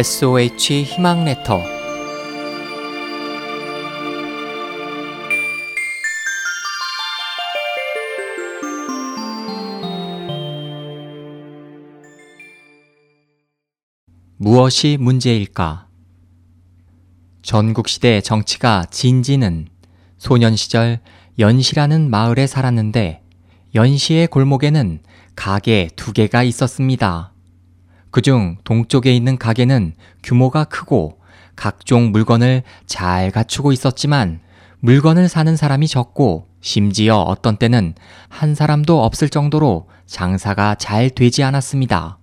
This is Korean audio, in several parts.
SOH 희망 레터 무엇이 문제일까? 전국시대 정치가 진지는 소년 시절 연시라는 마을에 살았는데 연시의 골목에는 가게 두 개가 있었습니다. 그중 동쪽에 있는 가게는 규모가 크고 각종 물건을 잘 갖추고 있었지만 물건을 사는 사람이 적고 심지어 어떤 때는 한 사람도 없을 정도로 장사가 잘 되지 않았습니다.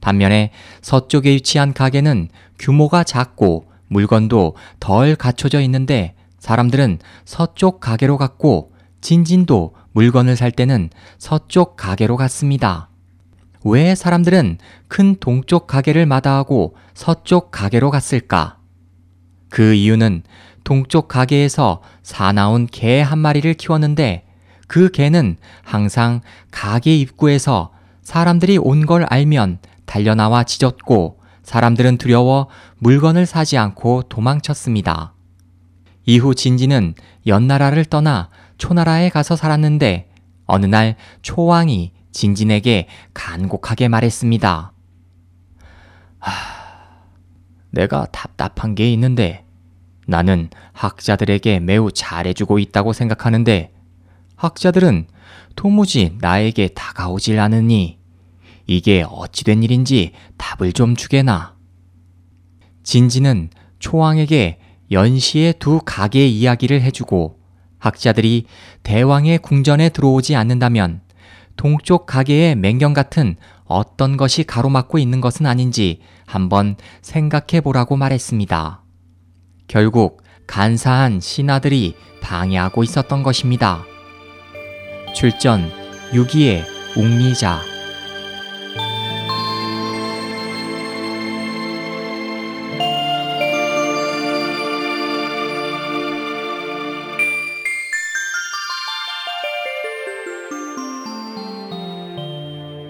반면에 서쪽에 위치한 가게는 규모가 작고 물건도 덜 갖춰져 있는데 사람들은 서쪽 가게로 갔고 진진도 물건을 살 때는 서쪽 가게로 갔습니다. 왜 사람들은 큰 동쪽 가게를 마다하고 서쪽 가게로 갔을까? 그 이유는 동쪽 가게에서 사나운 개 한 마리를 키웠는데 그 개는 항상 가게 입구에서 사람들이 온 걸 알면 달려나와 짖었고 사람들은 두려워 물건을 사지 않고 도망쳤습니다. 이후 진지는 연나라를 떠나 초나라에 가서 살았는데 어느 날 초왕이 진진에게 간곡하게 말했습니다. 하, 내가 답답한 게 있는데 나는 학자들에게 매우 잘해주고 있다고 생각하는데 학자들은 도무지 나에게 다가오질 않으니 이게 어찌된 일인지 답을 좀 주게나. 진지는 초왕에게 연시의 두 가게 이야기를 해주고 학자들이 대왕의 궁전에 들어오지 않는다면 동쪽 가게의 맹경 같은 어떤 것이 가로막고 있는 것은 아닌지 한번 생각해 보라고 말했습니다. 결국 간사한 신하들이 방해하고 있었던 것입니다. 출전 6위의 웅리자